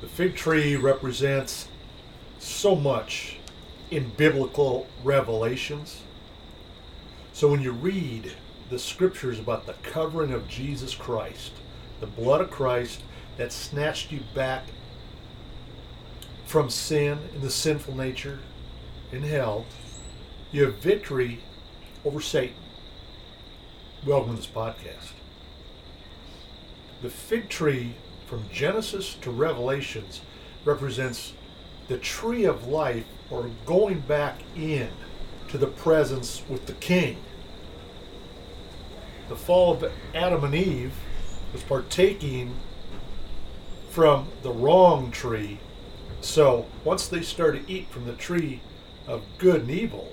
The fig tree represents so much in biblical revelations. So when you read the scriptures about the covering of Jesus Christ, the blood of Christ that snatched you back from sin and the sinful nature in hell, you have victory over Satan. Welcome to this podcast. The fig tree from Genesis to Revelations represents the tree of life or going back in to the presence with the king. The fall of Adam and Eve was partaking from the wrong tree. So once they started to eat from the tree of good and evil,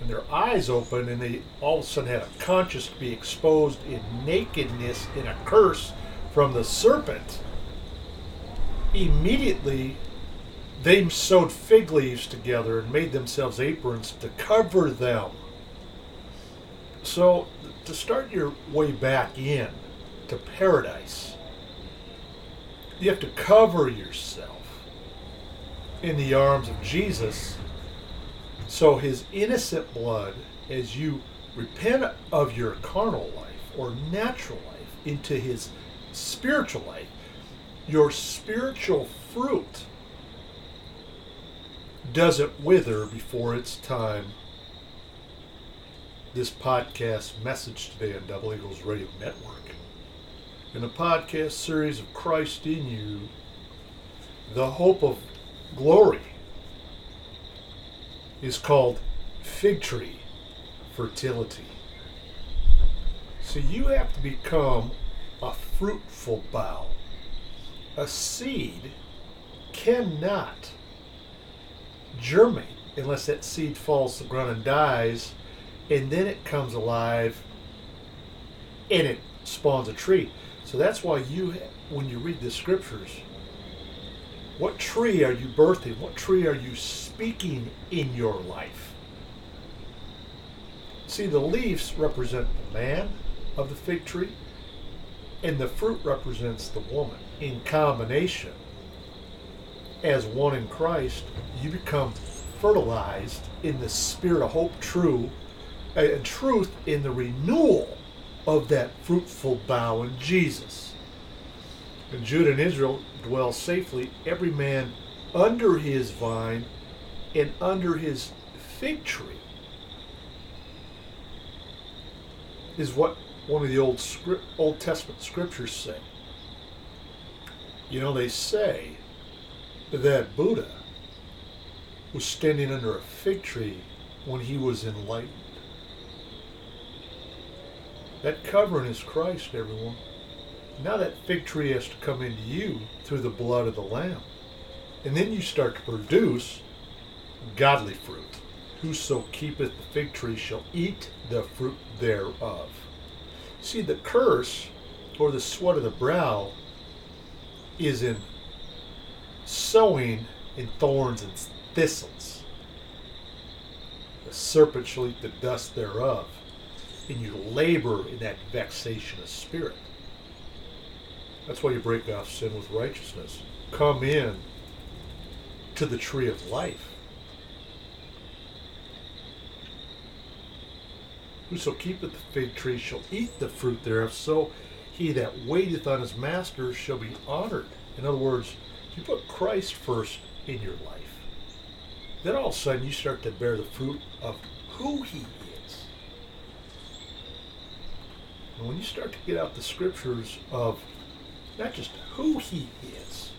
and their eyes opened, and they all of a sudden had a conscience to be exposed in nakedness in a curse from the serpent, immediately they sewed fig leaves together and made themselves aprons to cover them. So, to start your way back in to paradise, you have to cover yourself in the arms of Jesus so his innocent blood, as you repent of your carnal life or natural life into his spiritual life, your spiritual fruit doesn't wither before its time. This podcast message today on Double Eagles Radio Network. In a podcast series of Christ in You, the hope of glory is called fig tree fertility. So you have to become a fruitful bough. A seed cannot germinate unless that seed falls to the ground and dies, and then it comes alive and it spawns a tree. So that's why you, when you read the scriptures, what tree are you birthing? What tree are you speaking in your life? See, the leaves represent the man of the fig tree, and the fruit represents the woman. In combination, as one in Christ, you become fertilized in the spirit of hope, true, uh, and truth in the renewal of that fruitful bough in Jesus. And Judah and Israel dwell safely, every man under his vine and under his fig tree. Is what one of the old script, Old Testament scriptures say. You know, they say that Buddha was standing under a fig tree when he was enlightened. That covering is Christ, everyone. Now that fig tree has to come into you through the blood of the Lamb. And then you start to produce godly fruit. Whoso keepeth the fig tree shall eat the fruit thereof. See, the curse or the sweat of the brow is in sowing in thorns and thistles. The serpent shall eat the dust thereof, and you labor in that vexation of spirit. That's why you break off sin with righteousness. Come in to the tree of life. Whoso keepeth the fig tree shall eat the fruit thereof, so he that waiteth on his master shall be honored. In other words, if you put Christ first in your life, then all of a sudden you start to bear the fruit of who he is. And when you start to get out the scriptures of not just who he is,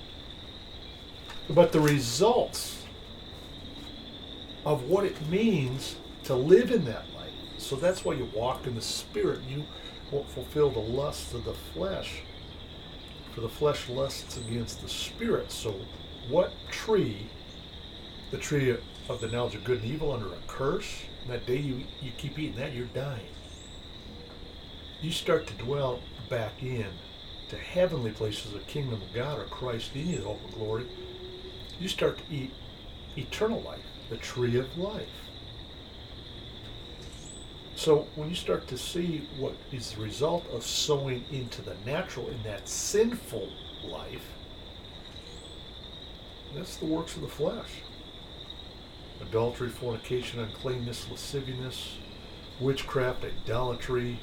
but the results of what it means to live in that light. So that's why you walk in the Spirit. You won't fulfill the lusts of the flesh. For the flesh lusts against the Spirit. So, what tree, the tree of the knowledge of good and evil, under a curse, that day you, you keep eating that, you're dying. You start to dwell back in to heavenly places, the kingdom of God, or Christ in you, the hope of glory, you start to eat eternal life, the tree of life. So when you start to see what is the result of sowing into the natural in that sinful life, That's the works of the flesh. Adultery, fornication, uncleanness, lasciviousness, witchcraft, idolatry,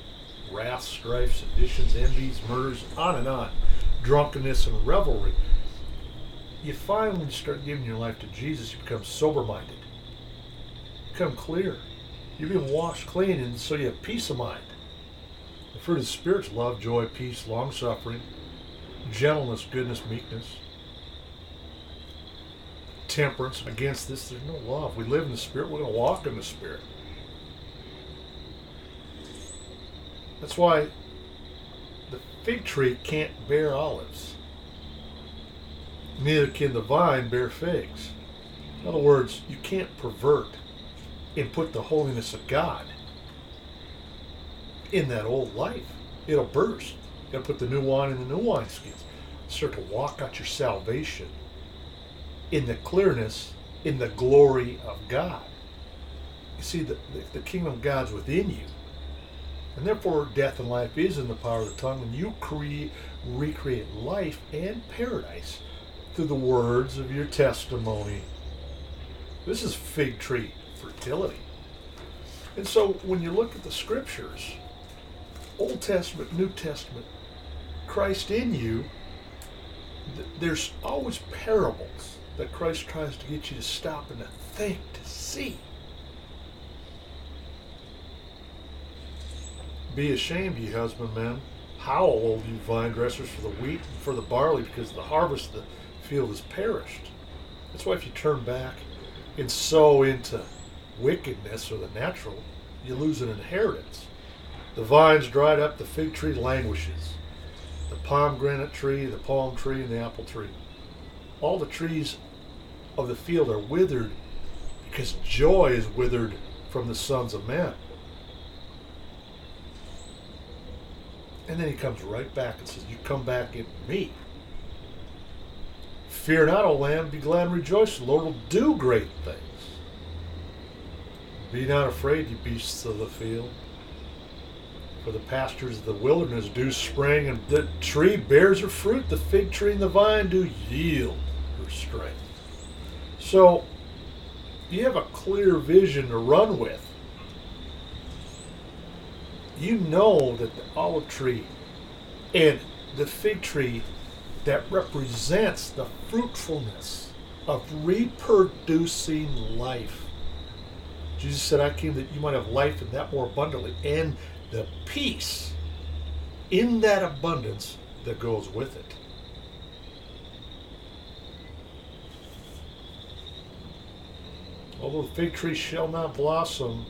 wrath, strife, seditions, envies, murders, on and on. Drunkenness and revelry. You find when you start giving your life to Jesus, you become sober minded. Become clear. You've been washed clean, and so you have peace of mind. The fruit of the Spirit's love, joy, peace, long suffering, gentleness, goodness, meekness, temperance. Against this, there's no love. We live in the Spirit, we're going to walk in the Spirit. That's why the fig tree can't bear olives. Neither can the vine bear figs. In other words, you can't pervert and put the holiness of God in that old life. It'll burst. You gotta put the new wine in the new wine skins. Start to walk out your salvation in the clearness, in the glory of God. You see, the, the, kingdom of God's within you. And therefore, death and life is in the power of the tongue, and you create, recreate life and paradise through the words of your testimony. This is fig tree fertility. And so, when you look at the scriptures, Old Testament, New Testament, Christ in you, th- there's always parables that Christ tries to get you to stop and to think, to see. Be ashamed, ye husbandmen. Howl, all you vine dressers, for the wheat and for the barley, because the harvest of the field is perished. That's why if you turn back and sow into wickedness or the natural, you lose an inheritance. The vine's dried up, the fig tree languishes. The pomegranate tree, the palm tree, and the apple tree. All the trees of the field are withered because joy is withered from the sons of men. And then he comes right back and says, You come back in me. Fear not, O land, be glad and rejoice. The Lord will do great things. Be not afraid, you beasts of the field. For the pastures of the wilderness do spring, and the tree bears her fruit. The fig tree and the vine do yield her strength. So, you have a clear vision to run with you know that the olive tree and the fig tree that represents the fruitfulness of reproducing life. Jesus said, I came that you might have life and that more abundantly, and the peace in that abundance that goes with it. Although the fig tree shall not blossom,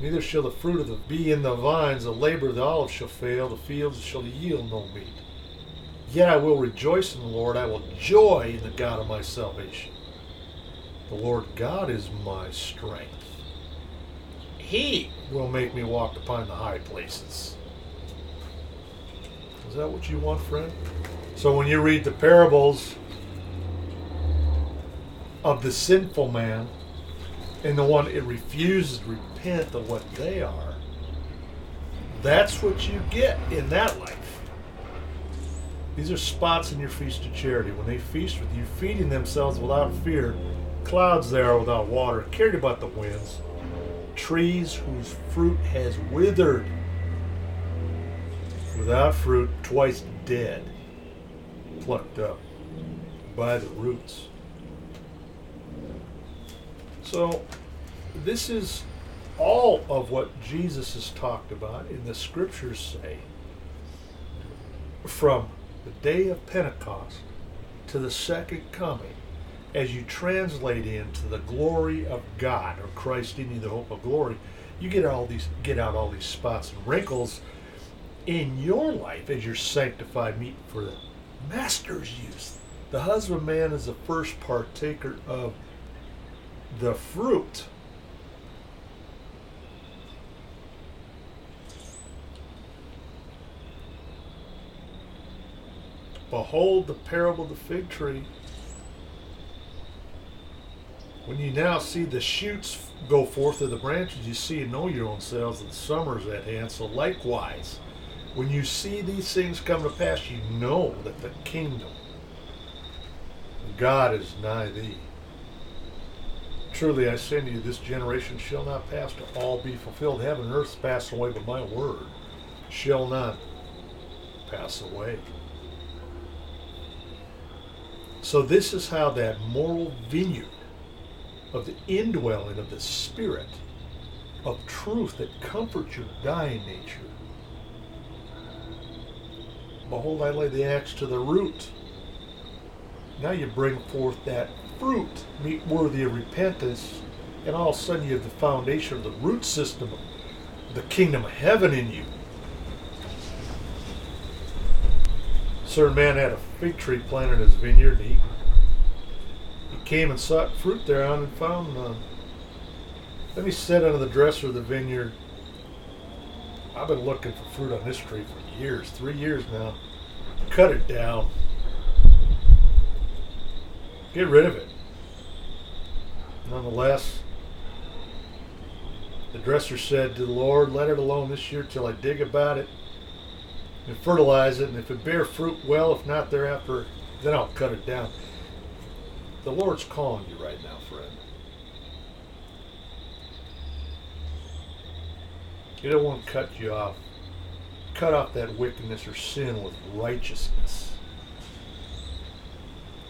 Neither shall the fruit of the bee in the vines, the labor of the olive shall fail, the fields shall yield no meat. Yet I will rejoice in the Lord, I will joy in the God of my salvation. The Lord God is my strength. He will make me walk upon the high places. Is that what you want, friend? So when you read the parables of the sinful man and the one it refuses to repent of what they are, that's what you get in that life. These are spots in your feast of charity. When they feast with you, feeding themselves without fear, clouds there without water, carried about the winds, trees whose fruit has withered, without fruit, twice dead, plucked up by the roots. So, this is all of what Jesus has talked about in the scriptures say from the day of Pentecost to the second coming as you translate into the glory of God or Christ in you the hope of glory you get all these get out all these spots and wrinkles in your life as you're sanctified meat for the master's use the husbandman is the first partaker of the fruit Behold the parable of the fig tree. When you now see the shoots go forth of the branches, you see and know your own selves that summer is at hand. So likewise, when you see these things come to pass, you know that the kingdom God is nigh thee. Truly I say to you, this generation shall not pass to all be fulfilled. Heaven and earth pass away, but my word shall not pass away. So this is how that moral vineyard of the indwelling of the Spirit of truth that comforts your dying nature. Behold, I lay the axe to the root. Now you bring forth that fruit, meet worthy of repentance, and all of a sudden you have the foundation of the root system of the kingdom of heaven in you. certain man had a fig tree planted in his vineyard, and he came and sought fruit thereon and found none. Then he said unto the dresser of the vineyard, I've been looking for fruit on this tree for years, three years now. Cut it down. Get rid of it. Nonetheless, the dresser said to the Lord, Let it alone this year till I dig about it and fertilize it, and if it bear fruit, well. If not, thereafter, then I'll cut it down. The Lord's calling you right now, friend. He don't want to cut you off. Cut off that wickedness or sin with righteousness.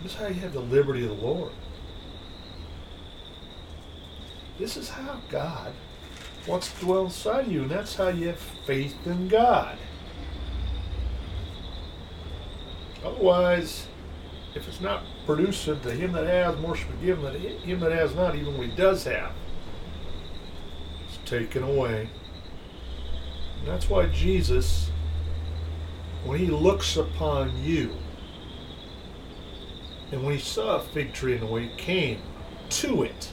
This is how you have the liberty of the Lord. This is how God wants to dwell inside you, and that's how you have faith in God. Otherwise, if it's not producing to him that has, more should be given than him that has not, even what he does have. It's taken away. And that's why Jesus, when he looks upon you, and when he saw a fig tree in the way, he came to it,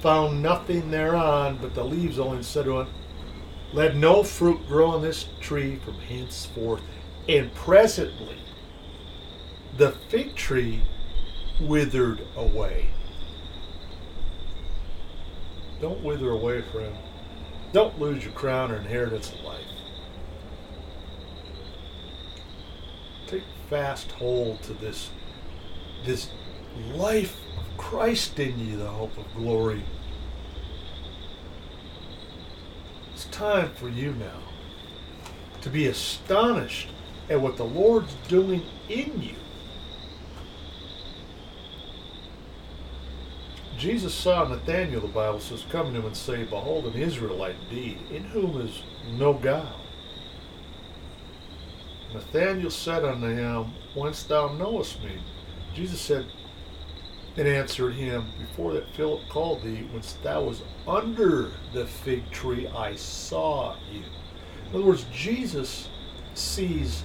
found nothing thereon but the leaves only, and said Let no fruit grow on this tree from henceforth. And presently the fig tree withered away. Don't wither away, friend. Don't lose your crown or inheritance of life. Take fast hold to this, this life of Christ in you, the hope of glory. It's time for you now to be astonished at what the Lord's doing in you. Jesus saw Nathanael, the Bible says, come to him and say, Behold, an Israelite indeed, in whom is no guile. Nathanael said unto him, Whence thou knowest me? Jesus said, and answered him, Before that Philip called thee, whence thou was under the fig tree, I saw you. In other words, Jesus sees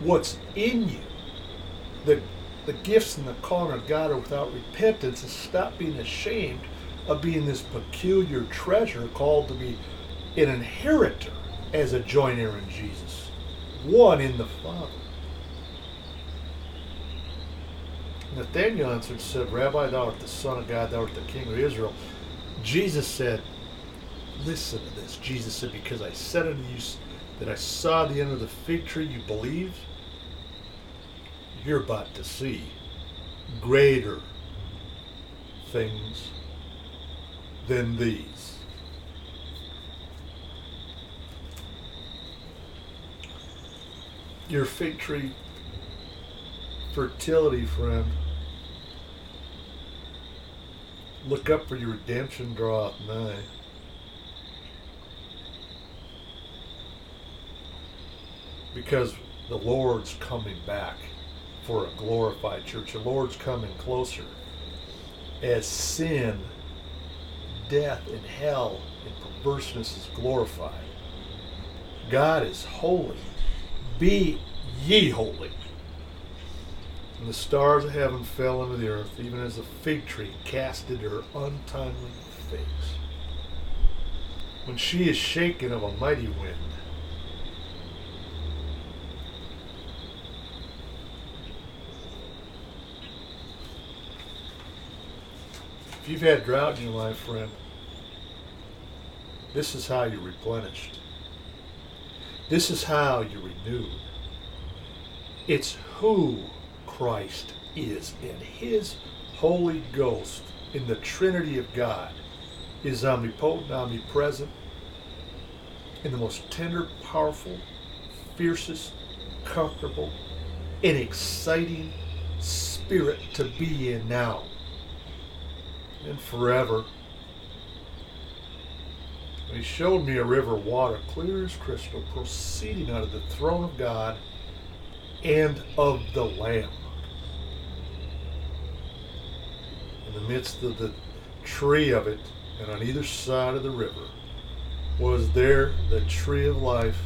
what's in you. That the gifts and the calling of God are without repentance and stop being ashamed of being this peculiar treasure called to be an inheritor as a joint heir in Jesus, one in the Father. Nathanael answered and said, Rabbi, thou art the Son of God, thou art the King of Israel. Jesus said, Listen to this. Jesus said, Because I said unto you that I saw the end of the fig tree, you believe? You're about to see greater things than these. Your fig tree fertility, friend. Look up for your redemption draweth nigh. Because the Lord's coming back for a glorified church. The Lord's coming closer. As sin, death, and hell and perverseness is glorified. God is holy. Be ye holy. And the stars of heaven fell into the earth, even as a fig tree casted her untimely figs. When she is shaken of a mighty wind, you've had drought in your life, friend, this is how you're replenished. This is how you're renewed. It's who Christ is, and His Holy Ghost in the Trinity of God is omnipotent, omnipresent, in the most tender, powerful, fiercest, comfortable, and exciting spirit to be in now and forever. he showed me a river of water, clear as crystal, proceeding out of the throne of God and of the Lamb. In the midst of the tree of it, and on either side of the river, was there the tree of life,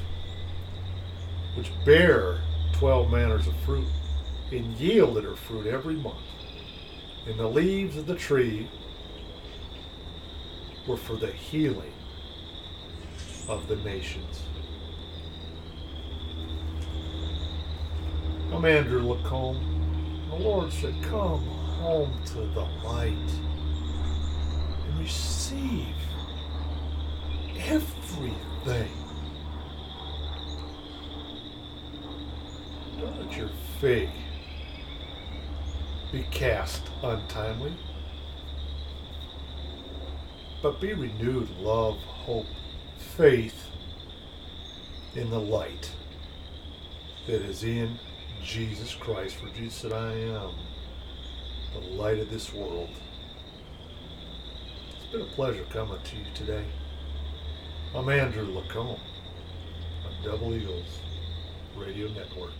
which bare twelve manners of fruit, and yielded her fruit every month. And the leaves of the tree were for the healing of the nations. I'm Andrew LaCombe. The Lord said, Come home to the light and receive everything. Don't let your faith be cast untimely, but be renewed love, hope, faith in the light that is in Jesus Christ. For Jesus said, I am the light of this world. It's been a pleasure coming to you today. I'm Andrew LaCombe on Double Eagles Radio Network.